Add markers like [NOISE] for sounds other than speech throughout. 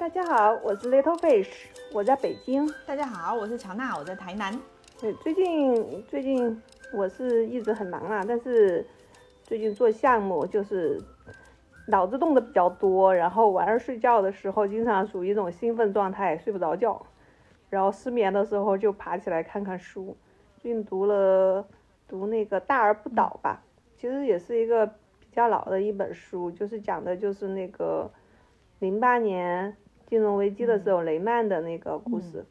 大家好，我是 Little Fish，我在北京。大家好，我是乔娜，我在台南。对，最近最近我是一直很忙啊，但是最近做项目就是脑子动的比较多，然后晚上睡觉的时候经常属于一种兴奋状态，睡不着觉，然后失眠的时候就爬起来看看书。最近读了读那个《大而不倒》吧，其实也是一个比较老的一本书，就是讲的就是那个零八年金融危机的时候雷曼的那个故事。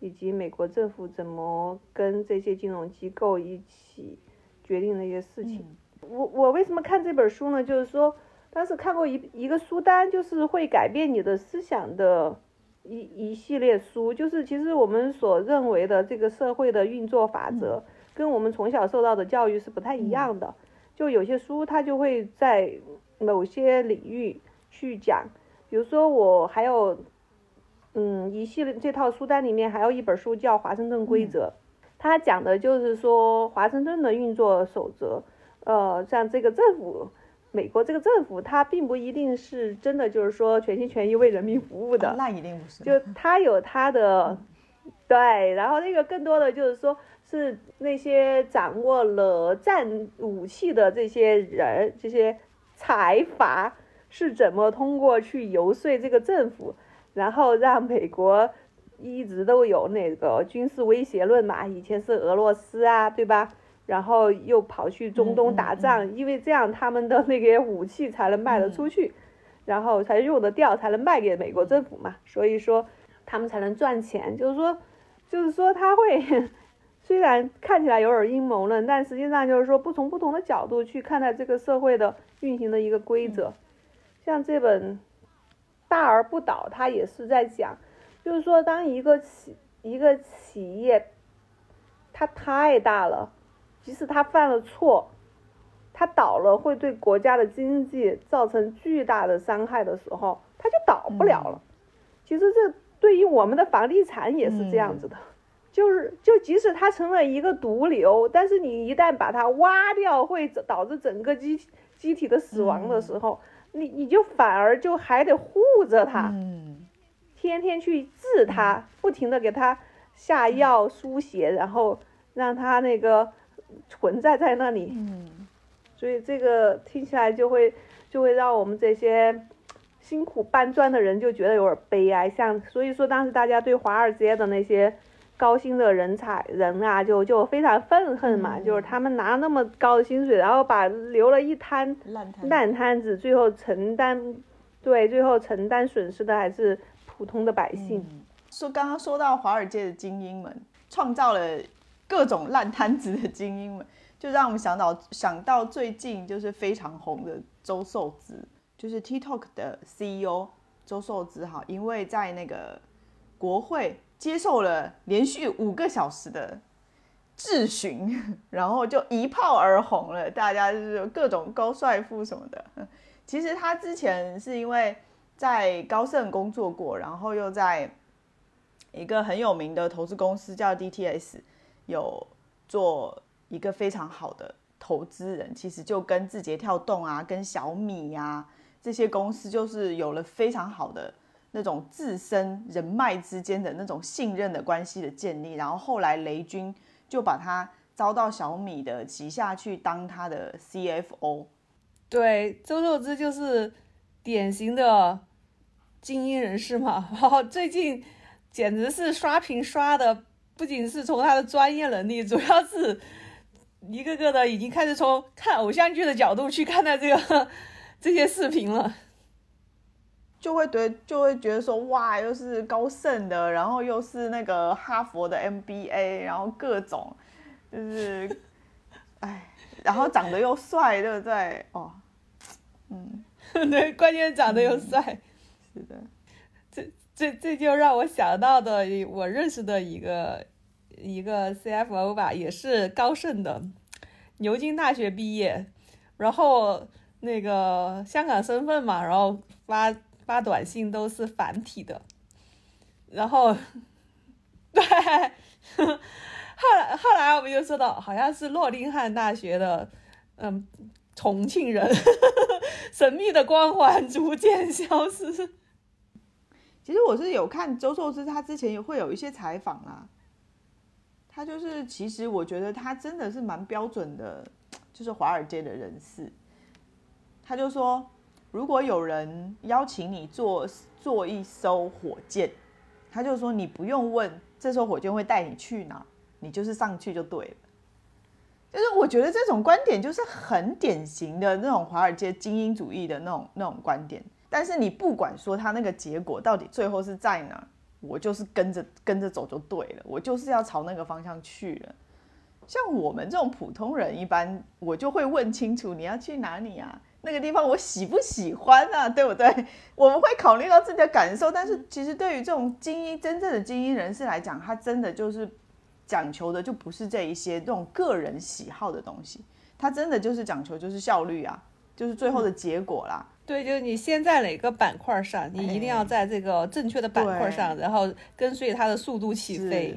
以及美国政府怎么跟这些金融机构一起决定那些事情。我我为什么看这本书呢？就是说当时看过一一个书单，就是会改变你的思想的一一系列书。就是其实我们所认为的这个社会的运作法则，跟我们从小受到的教育是不太一样的。就有些书它就会在某些领域去讲，比如说我还有。嗯，一系列这套书单里面还有一本书叫《华盛顿规则》，它讲的就是说华盛顿的运作守则。呃，像这个政府，美国这个政府，它并不一定是真的就是说全心全意为人民服务的，那一定不是。就它有它的，对，然后那个更多的就是说是那些掌握了战武器的这些人，这些财阀是怎么通过去游说这个政府。然后让美国一直都有那个军事威胁论嘛，以前是俄罗斯啊，对吧？然后又跑去中东打仗，因为这样他们的那个武器才能卖得出去，然后才用得掉，才能卖给美国政府嘛。所以说他们才能赚钱。就是说，就是说他会虽然看起来有点阴谋论，但实际上就是说不从不同的角度去看待这个社会的运行的一个规则。像这本。大而不倒，它也是在讲，就是说，当一个企一个企业，它太大了，即使它犯了错，它倒了会对国家的经济造成巨大的伤害的时候，它就倒不了了。其实这对于我们的房地产也是这样子的，[LAUGHS] 就是就即使它成了一个毒瘤，但是你一旦把它挖掉，会导致整个机机体的死亡的时候。你你就反而就还得护着他，天天去治他，不停的给他下药输血，然后让他那个存在在那里。所以这个听起来就会就会让我们这些辛苦搬砖的人就觉得有点悲哀。像所以说当时大家对华尔街的那些。高薪的人才人啊，就就非常愤恨嘛，就是他们拿那么高的薪水，然后把留了一摊烂摊子，最后承担对最后承担损失的还是普通的百姓。说刚刚说到华尔街的精英们创造了各种烂摊子的精英们，就让我们想到想到最近就是非常红的周受资，就是 TikTok 的 CEO 周受资哈，因为在那个国会。接受了连续五个小时的质询，[LAUGHS] 然后就一炮而红了。大家就是各种高帅富什么的。其实他之前是因为在高盛工作过，然后又在一个很有名的投资公司叫 DTS 有做一个非常好的投资人。其实就跟字节跳动啊、跟小米呀这些公司，就是有了非常好的。那种自身人脉之间的那种信任的关系的建立，然后后来雷军就把他招到小米的旗下去当他的 CFO。对，周受之就是典型的精英人士嘛，然后最近简直是刷屏刷的，不仅是从他的专业能力，主要是一个个的已经开始从看偶像剧的角度去看待这个 [LAUGHS] 这些视频了。就会对，就会觉得说，哇，又是高盛的，然后又是那个哈佛的 MBA，然后各种，就是，哎，然后长得又帅，对不对？哦，嗯，[LAUGHS] 对，关键长得又帅，是的，这这这就让我想到的，我认识的一个一个 CFO 吧，也是高盛的，牛津大学毕业，然后那个香港身份嘛，然后发。发短信都是繁体的，然后，对，后来后来我们就说到，好像是诺丁汉大学的，嗯，重庆人，[LAUGHS] 神秘的光环逐渐消失。其实我是有看周寿之，他之前也会有一些采访啊，他就是其实我觉得他真的是蛮标准的，就是华尔街的人士。他就说，如果有人邀请你坐坐一艘火箭，他就说你不用问这艘火箭会带你去哪，你就是上去就对了。就是我觉得这种观点就是很典型的那种华尔街精英主义的那种那种观点。但是你不管说他那个结果到底最后是在哪，我就是跟着跟着走就对了，我就是要朝那个方向去了。像我们这种普通人，一般我就会问清楚你要去哪里啊？那个地方我喜不喜欢啊？对不对？[LAUGHS] 我们会考虑到自己的感受。但是其实对于这种精英真正的精英人士来讲，他真的就是讲求的就不是这一些这种个人喜好的东西，他真的就是讲求就是效率啊，就是最后的结果啦。对，就是你先在哪个板块上，你一定要在这个正确的板块上，然后跟随它的速度起飞。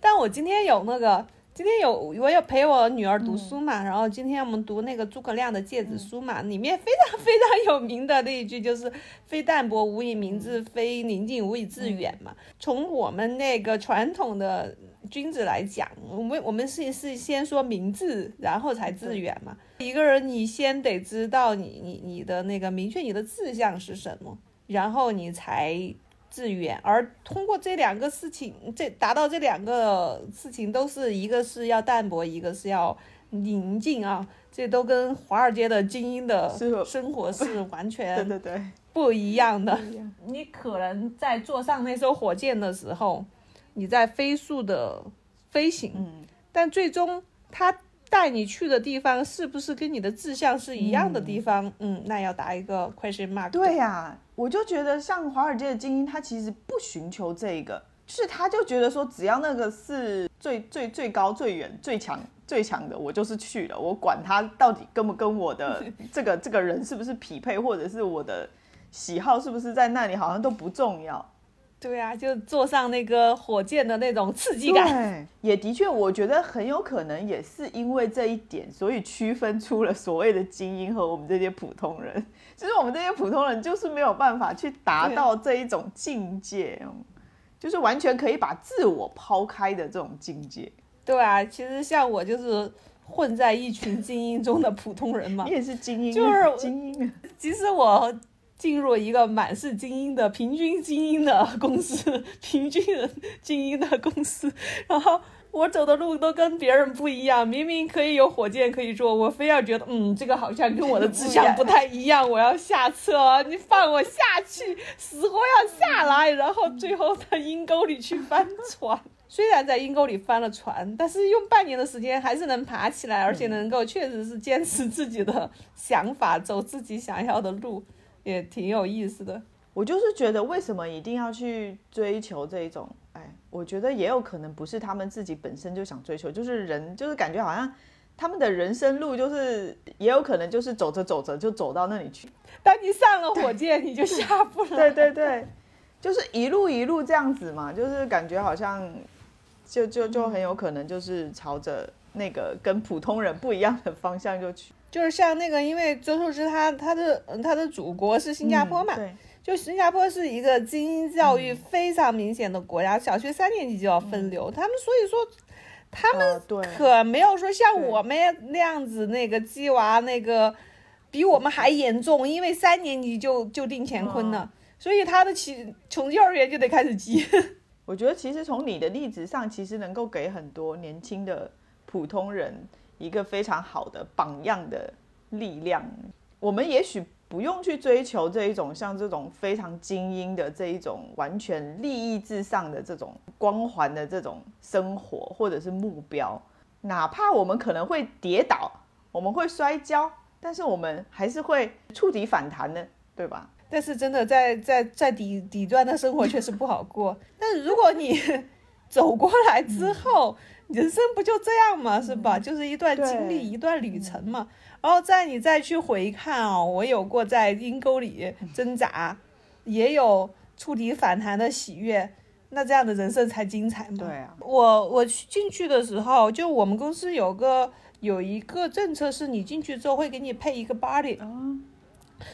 但我今天有那个，今天有我有陪我女儿读书嘛，然后今天我们读那个诸葛亮的《诫子书》嘛，里面非常非常有名的那一句就是“非淡泊无以明志，非宁静无以致远”嘛。从我们那个传统的。君子来讲，我们我们是是先说明智，然后才致远嘛。一个人，你先得知道你你你的那个明确你的志向是什么，然后你才致远。而通过这两个事情，这达到这两个事情，都是一个是要淡泊，一个是要宁静啊。这都跟华尔街的精英的生活是完全对对对不一样的。你可能在坐上那艘火箭的时候。你在飞速的飞行，嗯，但最终他带你去的地方是不是跟你的志向是一样的地方？嗯，那要打一个 question mark。对呀，我就觉得像华尔街的精英，他其实不寻求这个，就是他就觉得说，只要那个是最最最高、最远、最强、最强的，我就是去了，我管他到底跟不跟我的这个这个人是不是匹配，或者是我的喜好是不是在那里，好像都不重要。对啊，就坐上那个火箭的那种刺激感，也的确，我觉得很有可能也是因为这一点，所以区分出了所谓的精英和我们这些普通人。其实我们这些普通人就是没有办法去达到这一种境界，就是完全可以把自我抛开的这种境界。对啊，其实像我就是混在一群精英中的普通人嘛，你也是精英，就是精英。其实我。进入一个满是精英的平均精英的公司，平均人精英的公司，然后我走的路都跟别人不一样，明明可以有火箭可以坐，我非要觉得，嗯，这个好像跟我的志向不太一样，我要下车，你放我下去，死活要下来，然后最后在阴沟里去翻船。[LAUGHS] 虽然在阴沟里翻了船，但是用半年的时间还是能爬起来，而且能够确实是坚持自己的想法，走自己想要的路。也挺有意思的，我就是觉得为什么一定要去追求这一种？哎，我觉得也有可能不是他们自己本身就想追求，就是人就是感觉好像他们的人生路就是也有可能就是走着走着就走到那里去。当你上了火箭，你就 [LAUGHS] 下不来。对对 [LAUGHS] 对，就是一路一路这样子嘛，就是感觉好像就就就很有可能就是朝着那个跟普通人不一样的方向就去。就是像那个，因为周寿之他他的他的祖国是新加坡嘛，就新加坡是一个精英教育非常明显的国家，小学三年级就要分流，他们所以说他们可没有说像我们那样子那个鸡娃那个比我们还严重，因为三年级就就定乾坤了，所以他的起从幼儿园就得开始积。[LAUGHS] 我觉得其实从你的例子上，其实能够给很多年轻的普通人。一个非常好的榜样的力量，我们也许不用去追求这一种像这种非常精英的这一种完全利益至上的这种光环的这种生活或者是目标，哪怕我们可能会跌倒，我们会摔跤，但是我们还是会触底反弹的，对吧？但是真的在在在底底端的生活确实不好过，但是如果你走过来之后。人生不就这样嘛，是吧？就是一段经历，一段旅程嘛。然后在你再去回看哦，我有过在阴沟里挣扎，也有触底反弹的喜悦，那这样的人生才精彩嘛。对啊，我我进去的时候，就我们公司有个有一个政策，是你进去之后会给你配一个 body，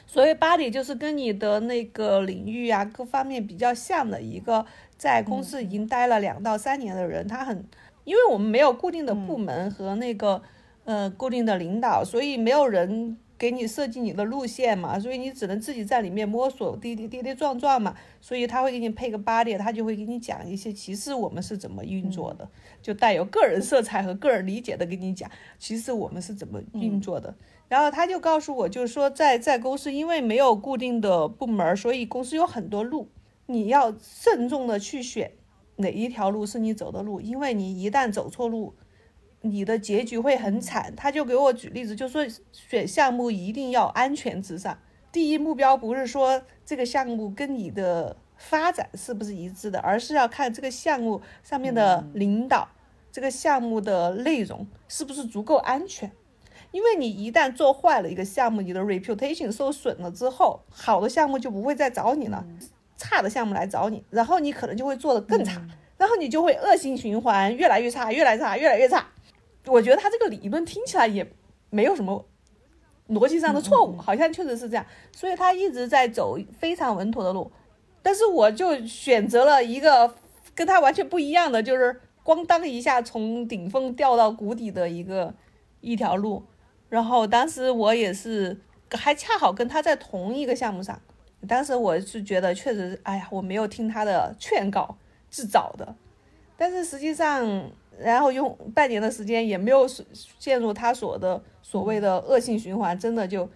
所谓 body 就是跟你的那个领域啊各方面比较像的一个，在公司已经待了两到三年的人，他很，因为我们没有固定的部门和那个呃固定的领导，所以没有人给你设计你的路线嘛，所以你只能自己在里面摸索，跌跌跌跌撞撞嘛，所以他会给你配个 body，他就会给你讲一些其实我们是怎么运作的，就带有个人色彩和个人理解的跟你讲，其实我们是怎么运作的。然后他就告诉我，就是说，在在公司，因为没有固定的部门，所以公司有很多路，你要慎重的去选哪一条路是你走的路，因为你一旦走错路，你的结局会很惨。他就给我举例子，就说选项目一定要安全至上，第一目标不是说这个项目跟你的发展是不是一致的，而是要看这个项目上面的领导，这个项目的内容是不是足够安全。因为你一旦做坏了一个项目，你的 reputation 受损了之后，好的项目就不会再找你了，差的项目来找你，然后你可能就会做的更差，然后你就会恶性循环，越来越差，越来越差，越来越差。我觉得他这个理论听起来也没有什么逻辑上的错误，好像确实是这样，所以他一直在走非常稳妥的路，但是我就选择了一个跟他完全不一样的，就是咣当一下从顶峰掉到谷底的一个一条路。然后当时我也是，还恰好跟他在同一个项目上。当时我是觉得确实，哎呀，我没有听他的劝告，自找的。但是实际上，然后用半年的时间也没有陷入他所的所谓的恶性循环，真的就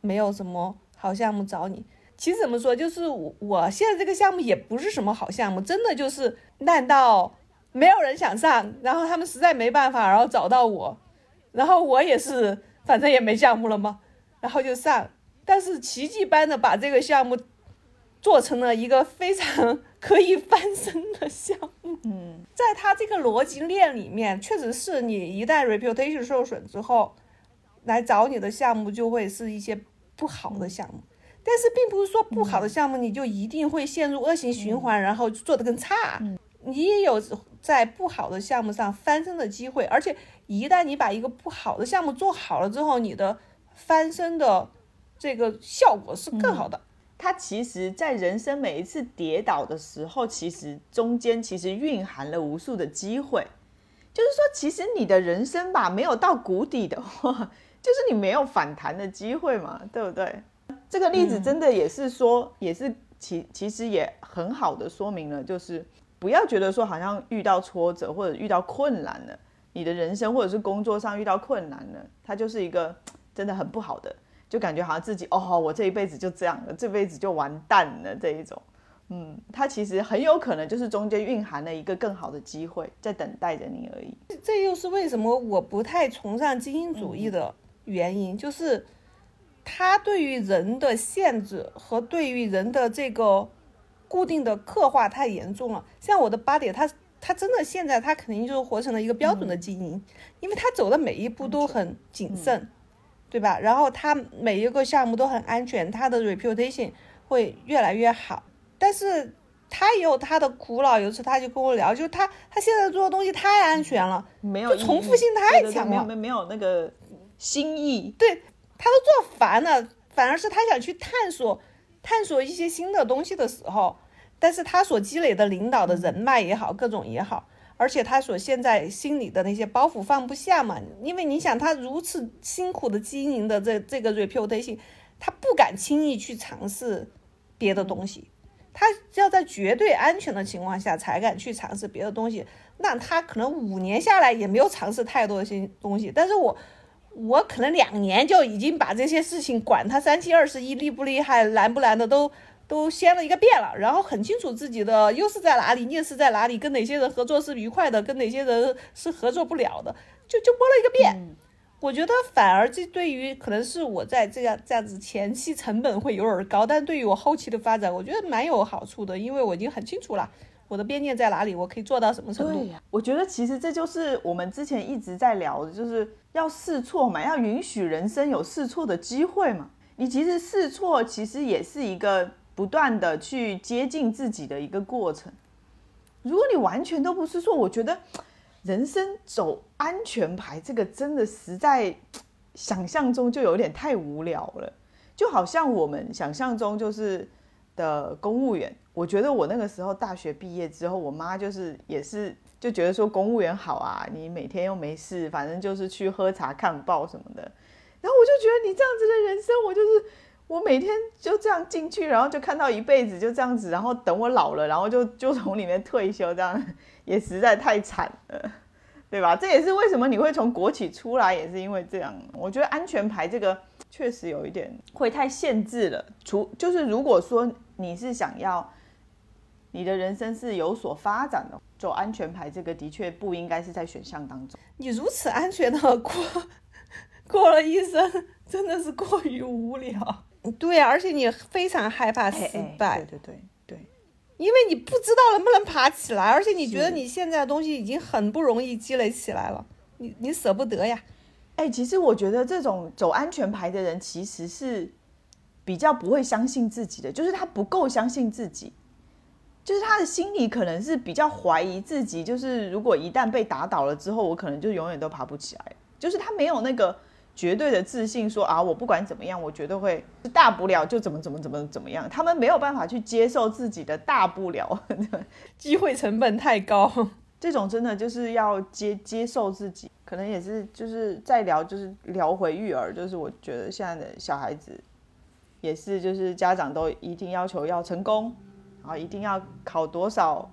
没有什么好项目找你。其实怎么说，就是我我现在这个项目也不是什么好项目，真的就是烂到没有人想上，然后他们实在没办法，然后找到我，然后我也是。反正也没项目了吗？然后就上，但是奇迹般的把这个项目做成了一个非常可以翻身的项目。嗯，在他这个逻辑链里面，确实是你一旦 reputation 受损之后，来找你的项目就会是一些不好的项目。但是并不是说不好的项目你就一定会陷入恶性循环，然后做得更差。你也有在不好的项目上翻身的机会，而且。一旦你把一个不好的项目做好了之后，你的翻身的这个效果是更好的。它其实，在人生每一次跌倒的时候，其实中间其实蕴含了无数的机会。就是说，其实你的人生吧，没有到谷底的话，就是你没有反弹的机会嘛，对不对？这个例子真的也是说，也是其其实也很好的说明了，就是不要觉得说好像遇到挫折或者遇到困难了。你的人生或者是工作上遇到困难了，它就是一个真的很不好的，就感觉好像自己哦，我这一辈子就这样了，这辈子就完蛋了这一种。嗯，它其实很有可能就是中间蕴含了一个更好的机会在等待着你而已。这又是为什么我不太崇尚精英主义的原因，就是它对于人的限制和对于人的这个固定的刻画太严重了。像我的八点，他。他真的现在他肯定就是活成了一个标准的精英，因为他走的每一步都很谨慎，对吧？然后他每一个项目都很安全，他的 reputation 会越来越好。但是他也有他的苦恼，有一次他就跟我聊，就是他他现在做的东西太安全了，没有重复性太强了，没没有那个新意，对他都做烦了，反而是他想去探索探索一些新的东西的时候。但是他所积累的领导的人脉也好，各种也好，而且他所现在心里的那些包袱放不下嘛，因为你想他如此辛苦的经营的这这个 reputation，他不敢轻易去尝试别的东西，他要在绝对安全的情况下才敢去尝试别的东西，那他可能五年下来也没有尝试太多的新东西，但是我我可能两年就已经把这些事情管他三七二十一厉不厉害难不难的都。都掀了一个遍了，然后很清楚自己的优势在哪里，劣势在哪里，跟哪些人合作是愉快的，跟哪些人是合作不了的，就就摸了一个遍。我觉得反而这对于可能是我在这样这样子前期成本会有点高，但对于我后期的发展，我觉得蛮有好处的，因为我已经很清楚了我的边界在哪里，我可以做到什么程度。我觉得其实这就是我们之前一直在聊的，就是要试错嘛，要允许人生有试错的机会嘛。你其实试错其实也是一个。不断的去接近自己的一个过程。如果你完全都不是说，我觉得人生走安全牌这个真的实在想象中就有点太无聊了。就好像我们想象中就是的公务员。我觉得我那个时候大学毕业之后，我妈就是也是就觉得说公务员好啊，你每天又没事，反正就是去喝茶看报什么的。然后我就觉得你这样子的人生，我就是我每天就这样进去，然后就看到一辈子就这样子，然后等我老了，然后就 [LAUGHS] 就从里面退休，这样也实在太惨了，对吧？[LAUGHS] 这也是为什么你会从国企出来，也是因为这样。我觉得安全牌这个确实有一点会太限制了。除就是如果说你是想要。你的人生是有所发展的，走安全牌这个的确不应该是在选项当中。你如此安全的过 [LAUGHS] 过了一生，真的是过于无聊。对啊，而且你非常害怕失败。对对对对，因为你不知道能不能爬起来，而且你觉得你现在的东西已经很不容易积累起来了，你你舍不得呀。哎，其实我觉得这种走安全牌的人其实是比较不会相信自己的，就是他不够相信自己。就是他的心里可能是比较怀疑自己，就是如果一旦被打倒了之后，我可能就永远都爬不起来。就是他没有那个绝对的自信，说啊，我不管怎么样，我绝对会大不了就怎么怎么怎么怎么样。他们没有办法去接受自己的大不了，[LAUGHS] 机会成本太高。这种真的就是要接接受自己，可能也是就是再聊就是聊回育儿，就是我觉得现在的小孩子也是，就是家长都一定要求要成功。然后一定要考多少，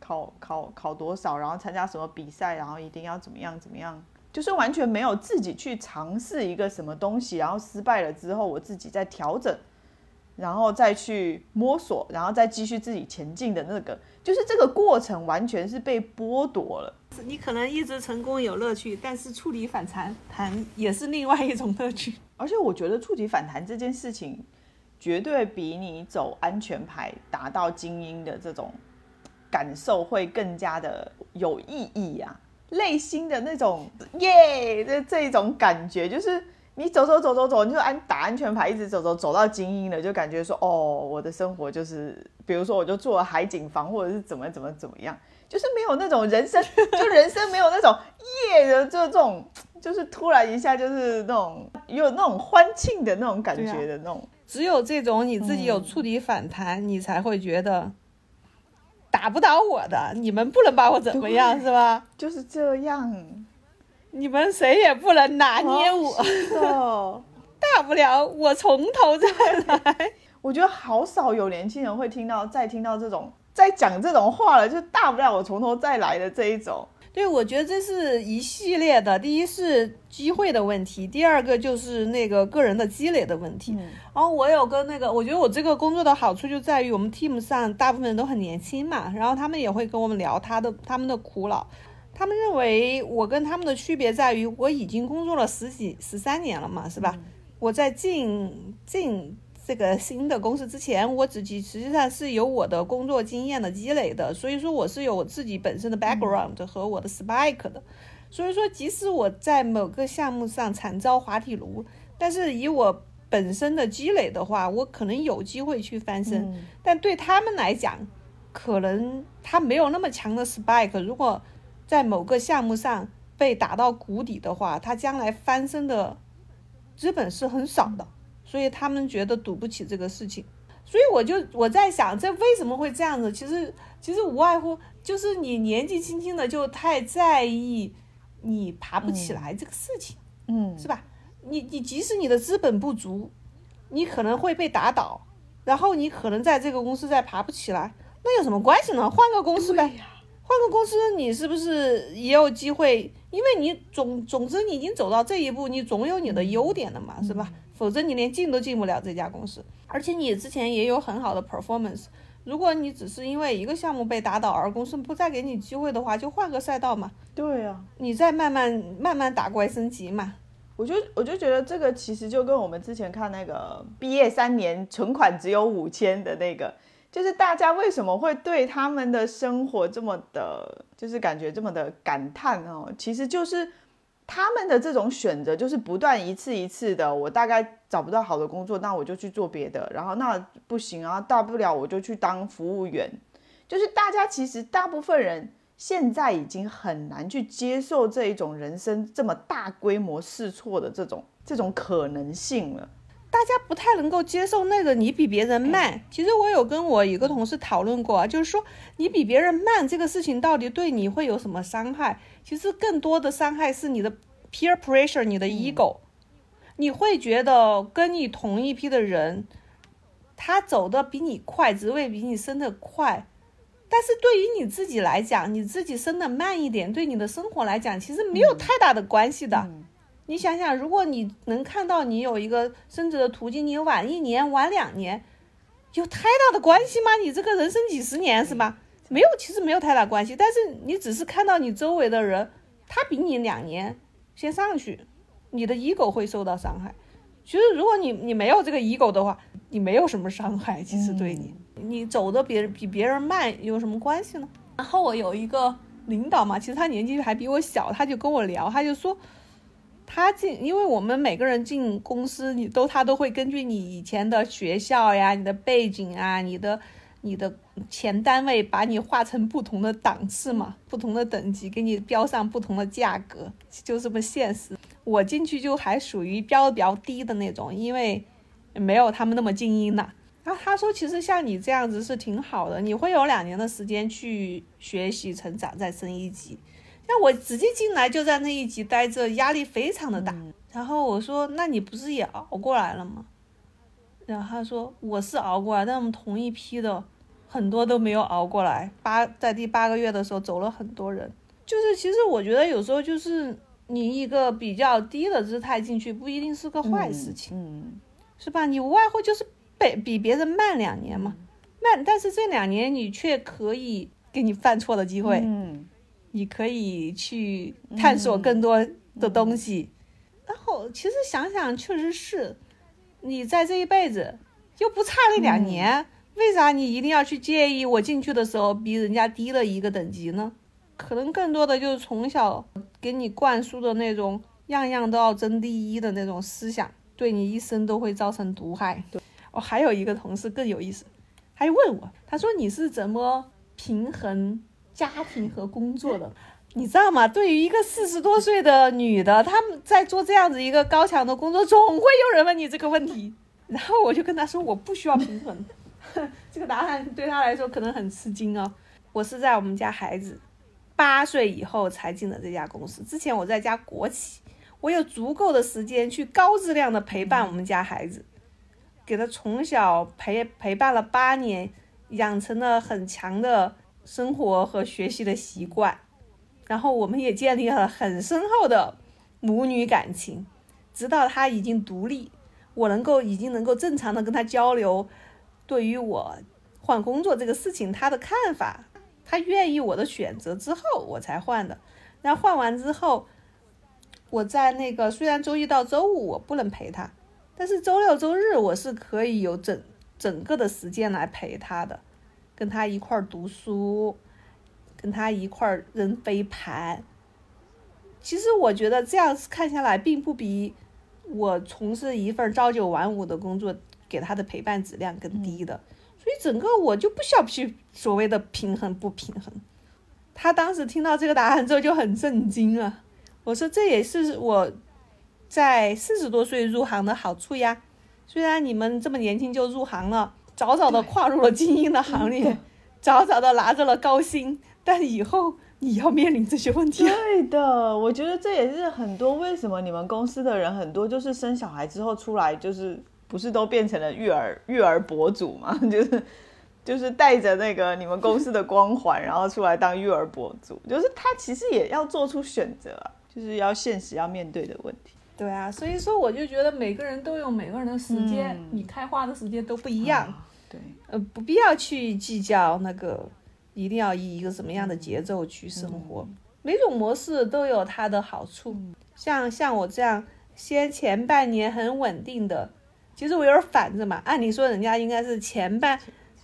考考考多少，然后参加什么比赛，然后一定要怎么样怎么样，就是完全没有自己去尝试一个什么东西，然后失败了之后，我自己再调整，然后再去摸索，然后再继续自己前进的那个，就是这个过程完全是被剥夺了。你可能一直成功有乐趣，但是触底反弹弹也是另外一种乐趣。而且我觉得触底反弹这件事情。绝对比你走安全牌达到精英的这种感受会更加的有意义啊！内心的那种耶的这种感觉，就是你走走走走走，你就安打安全牌，一直走走走到精英了，就感觉说哦，我的生活就是，比如说我就住了海景房，或者是怎么怎么怎么样，就是没有那种人生，[LAUGHS] 就人生没有那种耶的这这种，就是突然一下就是那种有那种欢庆的那种感觉的那种。只有这种你自己有触底反弹，你才会觉得打不倒我的，你们不能把我怎么样，是吧？就是这样，你们谁也不能拿捏我。[LAUGHS] 大不了我从头再来。[LAUGHS] 我觉得好少有年轻人会听到再听到这种再讲这种话了，就大不了我从头再来的这一种。对，我觉得这是一系列的。第一是机会的问题，第二个就是那个个人的积累的问题。然后我有跟那个，我觉得我这个工作的好处就在于我们 team 上大部分人都很年轻嘛，然后他们也会跟我们聊他的他们的苦恼。他们认为我跟他们的区别在于我已经工作了十几十三年了嘛，是吧？我在进进。这个新的公司之前，我自己实际上是有我的工作经验的积累的，所以说我是有我自己本身的 background 和我的 spike 的，所以说即使我在某个项目上惨遭滑铁卢，但是以我本身的积累的话，我可能有机会去翻身。但对他们来讲，可能他没有那么强的 spike，如果在某个项目上被打到谷底的话，他将来翻身的资本是很少的。所以他们觉得赌不起这个事情，所以我就我在想，这为什么会这样子？其实其实无外乎就是你年纪轻轻的就太在意你爬不起来这个事情，嗯，是吧？你你即使你的资本不足，你可能会被打倒，然后你可能在这个公司再爬不起来，那有什么关系呢？换个公司呗，换个公司你是不是也有机会？因为你总总之你已经走到这一步，你总有你的优点的嘛，是吧？否则你连进都进不了这家公司，而且你之前也有很好的 performance。如果你只是因为一个项目被打倒而公司不再给你机会的话，就换个赛道嘛。对呀，你再慢慢慢慢打怪升级嘛。我就我就觉得这个其实就跟我们之前看那个毕业三年存款只有五千的那个，就是大家为什么会对他们的生活这么的，就是感觉这么的感叹哦，其实就是。他们的这种选择就是不断一次一次的，我大概找不到好的工作，那我就去做别的，然后那不行啊，大不了我就去当服务员。就是大家其实大部分人现在已经很难去接受这一种人生这么大规模试错的这种这种可能性了。大家不太能够接受那个你比别人慢。其实我有跟我一个同事讨论过啊，就是说你比别人慢这个事情到底对你会有什么伤害？其实更多的伤害是你的 peer pressure，你的 ego，你会觉得跟你同一批的人，他走的比你快，职位比你升的快。但是对于你自己来讲，你自己升的慢一点，对你的生活来讲，其实没有太大的关系的。你想想，如果你能看到你有一个升职的途径，你晚一年、晚两年，有太大的关系吗？你这个人生几十年是吧？没有，其实没有太大关系。但是你只是看到你周围的人，他比你两年先上去，你的 ego 会受到伤害。其实如果你你没有这个 ego 的话，你没有什么伤害，其实对你。你走的别人比别人慢有什么关系呢？然后我有一个领导嘛，其实他年纪还比我小，他就跟我聊，他就说，他进，因为我们每个人进公司，你都他都会根据你以前的学校呀、你的背景啊、你的你的前单位，把你划成不同的档次嘛，不同的等级，给你标上不同的价格，就这么现实。我进去就还属于标的比较低的那种，因为没有他们那么精英呐。然后他说，其实像你这样子是挺好的，你会有两年的时间去学习成长，再升一级。那我直接进来就在那一级待着，压力非常的大。然后我说，那你不是也熬过来了吗？然后他说，我是熬过来，但我们同一批的很多都没有熬过来。八在第八个月的时候走了很多人，就是其实我觉得有时候就是你一个比较低的姿态进去，不一定是个坏事情，嗯，是吧？你无外乎就是。比比别人慢两年嘛，慢，但是这两年你却可以给你犯错的机会，嗯，你可以去探索更多的东西。然后其实想想，确实是，你在这一辈子又不差那两年，为啥你一定要去介意我进去的时候比人家低了一个等级呢？可能更多的就是从小给你灌输的那种样样都要争第一的那种思想，对你一生都会造成毒害。对。我还有一个同事更有意思，他就问我，他说你是怎么平衡家庭和工作的？你知道吗？对于一个四十多岁的女的，他们在做这样子一个高强的工作，总会有人问你这个问题。然后我就跟他说，我不需要平衡。[LAUGHS] 这个答案对他来说可能很吃惊哦。我是在我们家孩子八岁以后才进的这家公司，之前我在家国企，我有足够的时间去高质量的陪伴我们家孩子。给他从小陪陪伴了八年，养成了很强的生活和学习的习惯，然后我们也建立了很深厚的母女感情。直到他已经独立，我能够已经能够正常的跟他交流，对于我换工作这个事情他的看法，他愿意我的选择之后，我才换的。那换完之后，我在那个虽然周一到周五我不能陪他。但是周六周日我是可以有整整个的时间来陪他的，跟他一块儿读书，跟他一块儿扔飞盘。其实我觉得这样看下来，并不比我从事一份朝九晚五的工作给他的陪伴质量更低的。所以整个我就不需要去所谓的平衡不平衡。他当时听到这个答案之后就很震惊啊！我说这也是我。在四十多岁入行的好处呀，虽然你们这么年轻就入行了，早早的跨入了精英的行列，早早的拿着了高薪，但以后你要面临这些问题。[LAUGHS] 对的，我觉得这也是很多为什么你们公司的人很多就是生小孩之后出来就是不是都变成了育儿育儿博主嘛，[LAUGHS] 就是就是带着那个你们公司的光环，然后出来当育儿博主，就是他其实也要做出选择啊，就是要现实要面对的问题。对啊，所以说我就觉得每个人都有每个人的时间，你开花的时间都不一样。对，呃，不必要去计较那个，一定要以一个什么样的节奏去生活。每种模式都有它的好处。像像我这样，先前半年很稳定的，其实我有点反着嘛。按理说人家应该是前半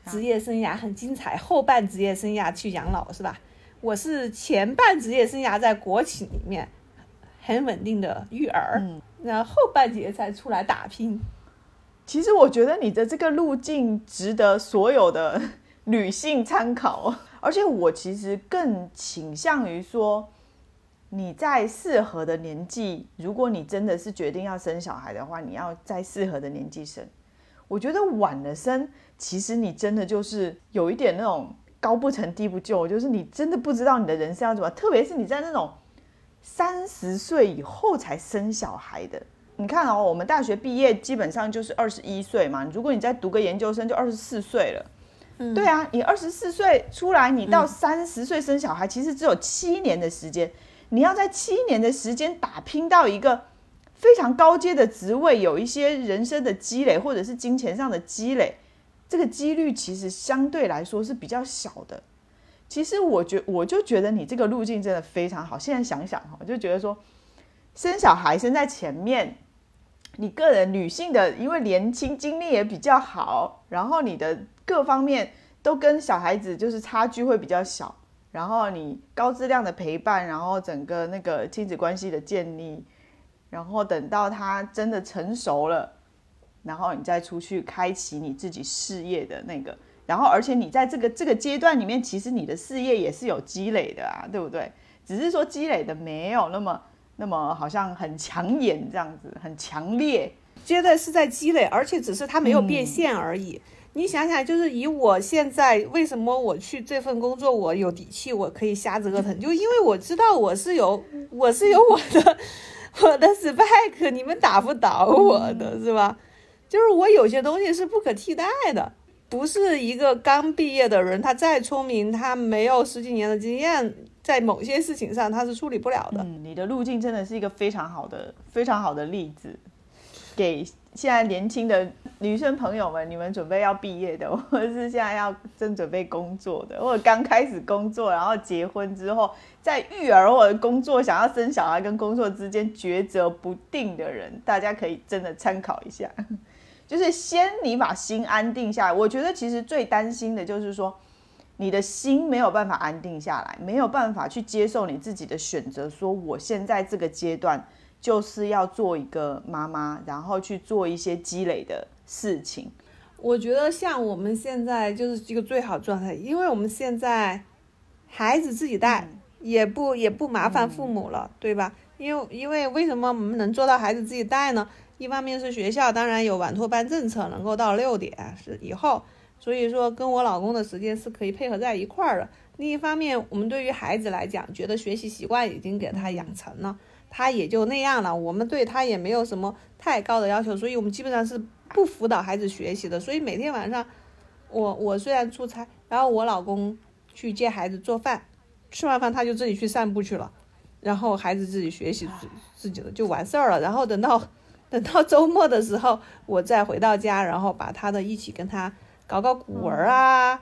职业生涯很精彩，后半职业生涯去养老是吧？我是前半职业生涯在国企里面。很稳定的育儿，然后半截才出来打拼。其实我觉得你的这个路径值得所有的 [LAUGHS] 女性参考，而且我其实更倾向于说，你在适合的年纪，如果你真的是决定要生小孩的话，你要在适合的年纪生。我觉得晚了生，其实你真的就是有一点那种高不成低不就，就是你真的不知道你的人生要怎么。特别是你在那种三十岁以后才生小孩的，你看哦，我们大学毕业基本上就是二十一岁嘛，如果你再读个研究生，就二十四岁了。对啊，你二十四岁出来，你到三十岁生小孩，其实只有七年的时间。你要在七年的时间打拼到一个非常高阶的职位，有一些人生的积累，或者是金钱上的积累，这个几率其实相对来说是比较小的。其实我觉我就觉得你这个路径真的非常好。现在想想哈，我就觉得说生小孩生在前面，你个人女性的，因为年轻精力也比较好，然后你的各方面都跟小孩子就是差距会比较小。然后你高质量的陪伴，然后整个那个亲子关系的建立，然后等到他真的成熟了，然后你再出去开启你自己事业的那个，然后而且你在这个这个阶段里面，其实你的事业也是有积累的啊，对不对？只是说积累的没有那么那么好像很抢眼这样子，很强烈，觉得是在积累，而且只是它没有变现而已。你想想，就是以我现在为什么我去这份工作，我有底气，我可以瞎折腾，就因为我知道我是有，我是有我的，我的 spec，你们打不倒我的，是吧？就是我有些东西是不可替代的，不是一个刚毕业的人，他再聪明，他没有十几年的经验，在某些事情上他是处理不了的。你的路径真的是一个非常好的、非常好的例子，给。现在年轻的女生朋友们，你们准备要毕业的，[LAUGHS] 或者是现在要正准备工作的，或者刚开始工作，然后结婚之后，在育儿或者工作想要生小孩跟工作之间抉择不定的人，大家可以真的参考一下。就是先你把心安定下来。我觉得其实最担心的就是说，你的心没有办法安定下来，没有办法去接受你自己的选择。说我现在这个阶段。就是要做一个妈妈，然后去做一些积累的事情。我觉得像我们现在就是一个最好状态，因为我们现在孩子自己带，也不也不麻烦父母了，对吧？因为因为为什么我们能做到孩子自己带呢？一方面是学校当然有晚托班政策，能够到六点是以后，所以说跟我老公的时间是可以配合在一块儿的。另一方面，我们对于孩子来讲，觉得学习习惯已经给他养成了。他也就那样了，我们对他也没有什么太高的要求，所以我们基本上是不辅导孩子学习的。所以每天晚上，我我虽然出差，然后我老公去接孩子做饭，吃完饭他就自己去散步去了，然后孩子自己学习自己的就完事儿了。然后等到等到周末的时候，我再回到家，然后把他的一起跟他搞搞古文啊，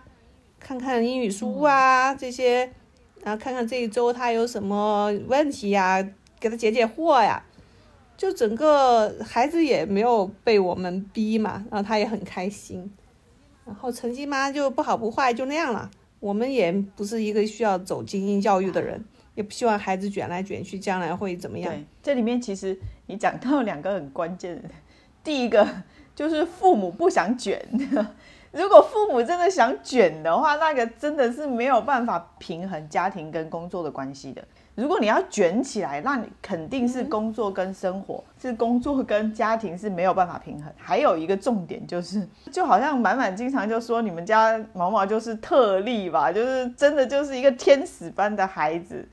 看看英语书啊这些，然后看看这一周他有什么问题呀。给他解解惑呀，就整个孩子也没有被我们逼嘛，然后他也很开心，然后成绩嘛就不好不坏就那样了。我们也不是一个需要走精英教育的人，也不希望孩子卷来卷去，将来会怎么样？这里面其实你讲到两个很关键的，第一个就是父母不想卷，[LAUGHS] 如果父母真的想卷的话，那个真的是没有办法平衡家庭跟工作的关系的。如果你要卷起来，那你肯定是工作跟生活，是工作跟家庭是没有办法平衡。还有一个重点就是，就好像满满经常就说你们家毛毛就是特例吧，就是真的就是一个天使般的孩子，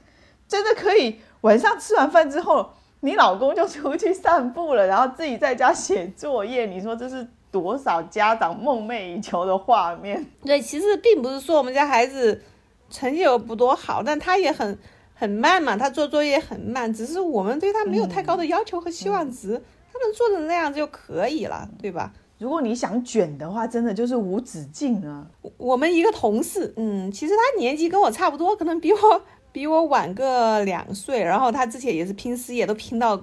真的可以晚上吃完饭之后，你老公就出去散步了，然后自己在家写作业。你说这是多少家长梦寐以求的画面？[LAUGHS] 对，其实并不是说我们家孩子成绩有不多好，但他也很。很慢嘛，他做作业很慢，只是我们对他没有太高的要求和期望值，他能做成那样就可以了，对吧？如果你想卷的话，真的就是无止境啊。我们一个同事，嗯，其实他年纪跟我差不多，可能比我比我晚个两岁，然后他之前也是拼事业，都拼到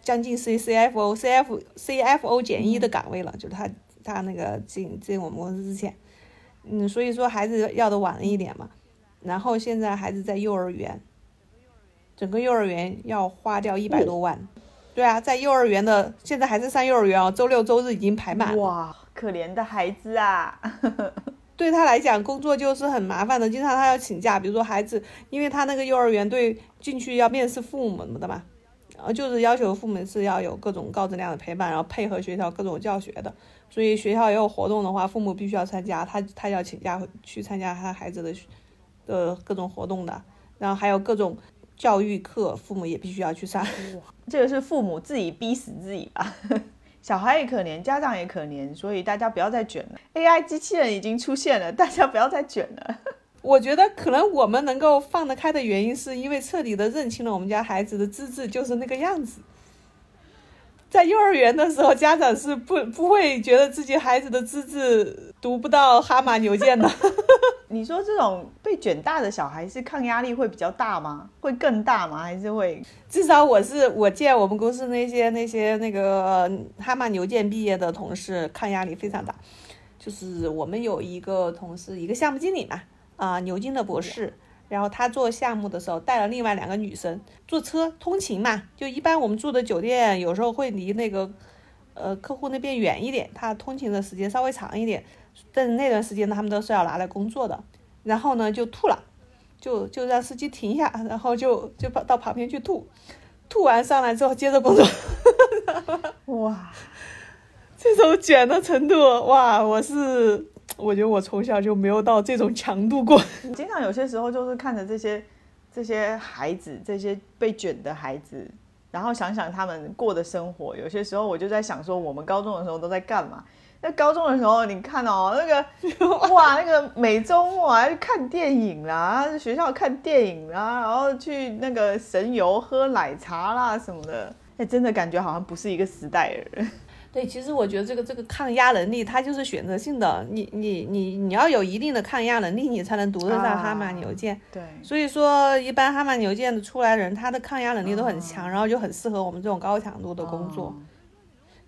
将近 C C F O C F C F O 减一的岗位了，就是他他那个进进我们公司之前，嗯，所以说孩子要的晚了一点嘛。然后现在孩子在幼儿园，整个幼儿园要花掉一百多万，对啊，在幼儿园的现在还是上幼儿园哦，周六周日已经排满。哇，可怜的孩子啊！对他来讲，工作就是很麻烦的，经常他要请假。比如说孩子，因为他那个幼儿园对进去要面试父母什么的嘛，然后就是要求父母是要有各种高质量的陪伴，然后配合学校各种教学的。所以学校也有活动的话，父母必须要参加，他他要请假去参加他孩子的的各种活动的。然后还有各种教育课，父母也必须要去上。这个是父母自己逼死自己吧。小孩也可怜，家长也可怜，所以大家不要再卷了。AI 机器人已经出现了，[LAUGHS] 大家不要再卷了。[LAUGHS] 我觉得可能我们能够放得开的原因，是因为彻底的认清了我们家孩子的资质就是那个样子。在幼儿园的时候，家长是不不会觉得自己孩子的资质读不到哈马牛剑的。[LAUGHS] 你说这种被卷大的小孩是抗压力会比较大吗？会更大吗？还是会？至少我是我见我们公司那些那些那个哈马牛剑毕业的同事，抗压力非常大。就是我们有一个同事，一个项目经理嘛，啊，牛津的博士。然后他做项目的时候带了另外两个女生坐车通勤嘛，就一般我们住的酒店有时候会离那个，呃客户那边远一点，他通勤的时间稍微长一点，但是那段时间呢，他们都是要拿来工作的。然后呢就吐了，就就让司机停一下，然后就就跑到旁边去吐，吐完上来之后接着工作。哇，[LAUGHS] 这种卷的程度，哇，我是。我觉得我从小就没有到这种强度过。经常有些时候就是看着这些这些孩子，这些被卷的孩子，然后想想他们过的生活。有些时候我就在想说，我们高中的时候都在干嘛？那高中的时候，你看哦，那个 [LAUGHS] 哇，那个每周末还去看电影啦，学校看电影啦，然后去那个神游喝奶茶啦什么的。哎，真的感觉好像不是一个时代的人。对，其实我觉得这个这个抗压能力，它就是选择性的。你你你你要有一定的抗压能力，你才能读得上哈马牛剑。对，所以说一般哈马牛剑的出来人，他的抗压能力都很强，然后就很适合我们这种高强度的工作。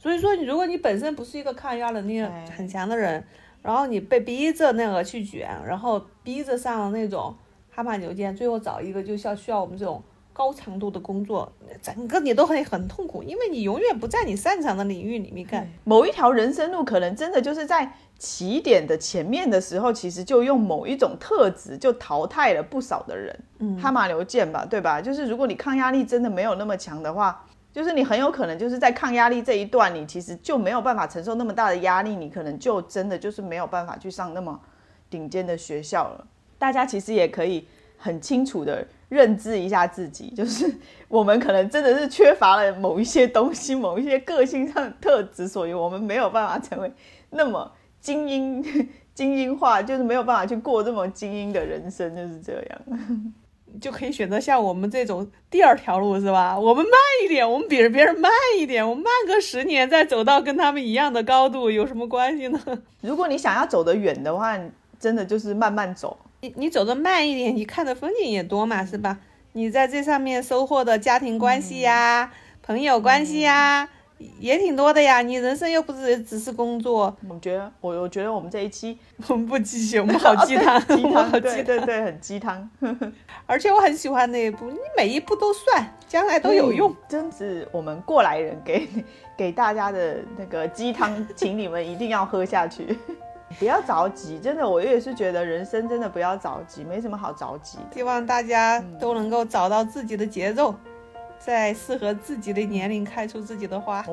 所以说，你如果你本身不是一个抗压能力很强的人，然后你被逼着那个去卷，然后逼着上那种哈马牛剑，最后找一个就像需要我们这种。高强度的工作，整个你都会很痛苦，因为你永远不在你擅长的领域里面干。某一条人生路，可能真的就是在起点的前面的时候，其实就用某一种特质就淘汰了不少的人。嗯，哈马牛剑吧，对吧？就是如果你抗压力真的没有那么强的话，就是你很有可能就是在抗压力这一段，你其实就没有办法承受那么大的压力，你可能就真的就是没有办法去上那么顶尖的学校了。大家其实也可以很清楚的。认知一下自己，就是 [LAUGHS] 我们可能真的是缺乏了某一些东西，某一些个性上的特质，所以我们没有办法成为那么精英、[LAUGHS] 精英化，就是没有办法去过这么精英的人生，就是这样。[LAUGHS] 就可以选择像我们这种第二条路，是吧？我们慢一点，我们比着别人慢一点，我们慢个十年再走到跟他们一样的高度，有什么关系呢？如果你想要走得远的话，真的就是慢慢走。你你走的慢一点，你看的风景也多嘛，是吧？你在这上面收获的家庭关系呀、朋友关系呀，也挺多的呀。你人生又不是只是工作。我觉得，我我觉得我们这一期 [LAUGHS] 我们不 [LAUGHS] 鸡血，我们好鸡汤，鸡汤，对对对，很鸡汤。[LAUGHS] 而且我很喜欢那一步，你每一步都算，将来都有用。真是我们过来人给给大家的那个鸡汤，请你们一定要喝下去。不要着急，真的，我也是觉得人生真的不要着急，没什么好着急。希望大家都能够找到自己的节奏，在适合自己的年龄开出自己的花。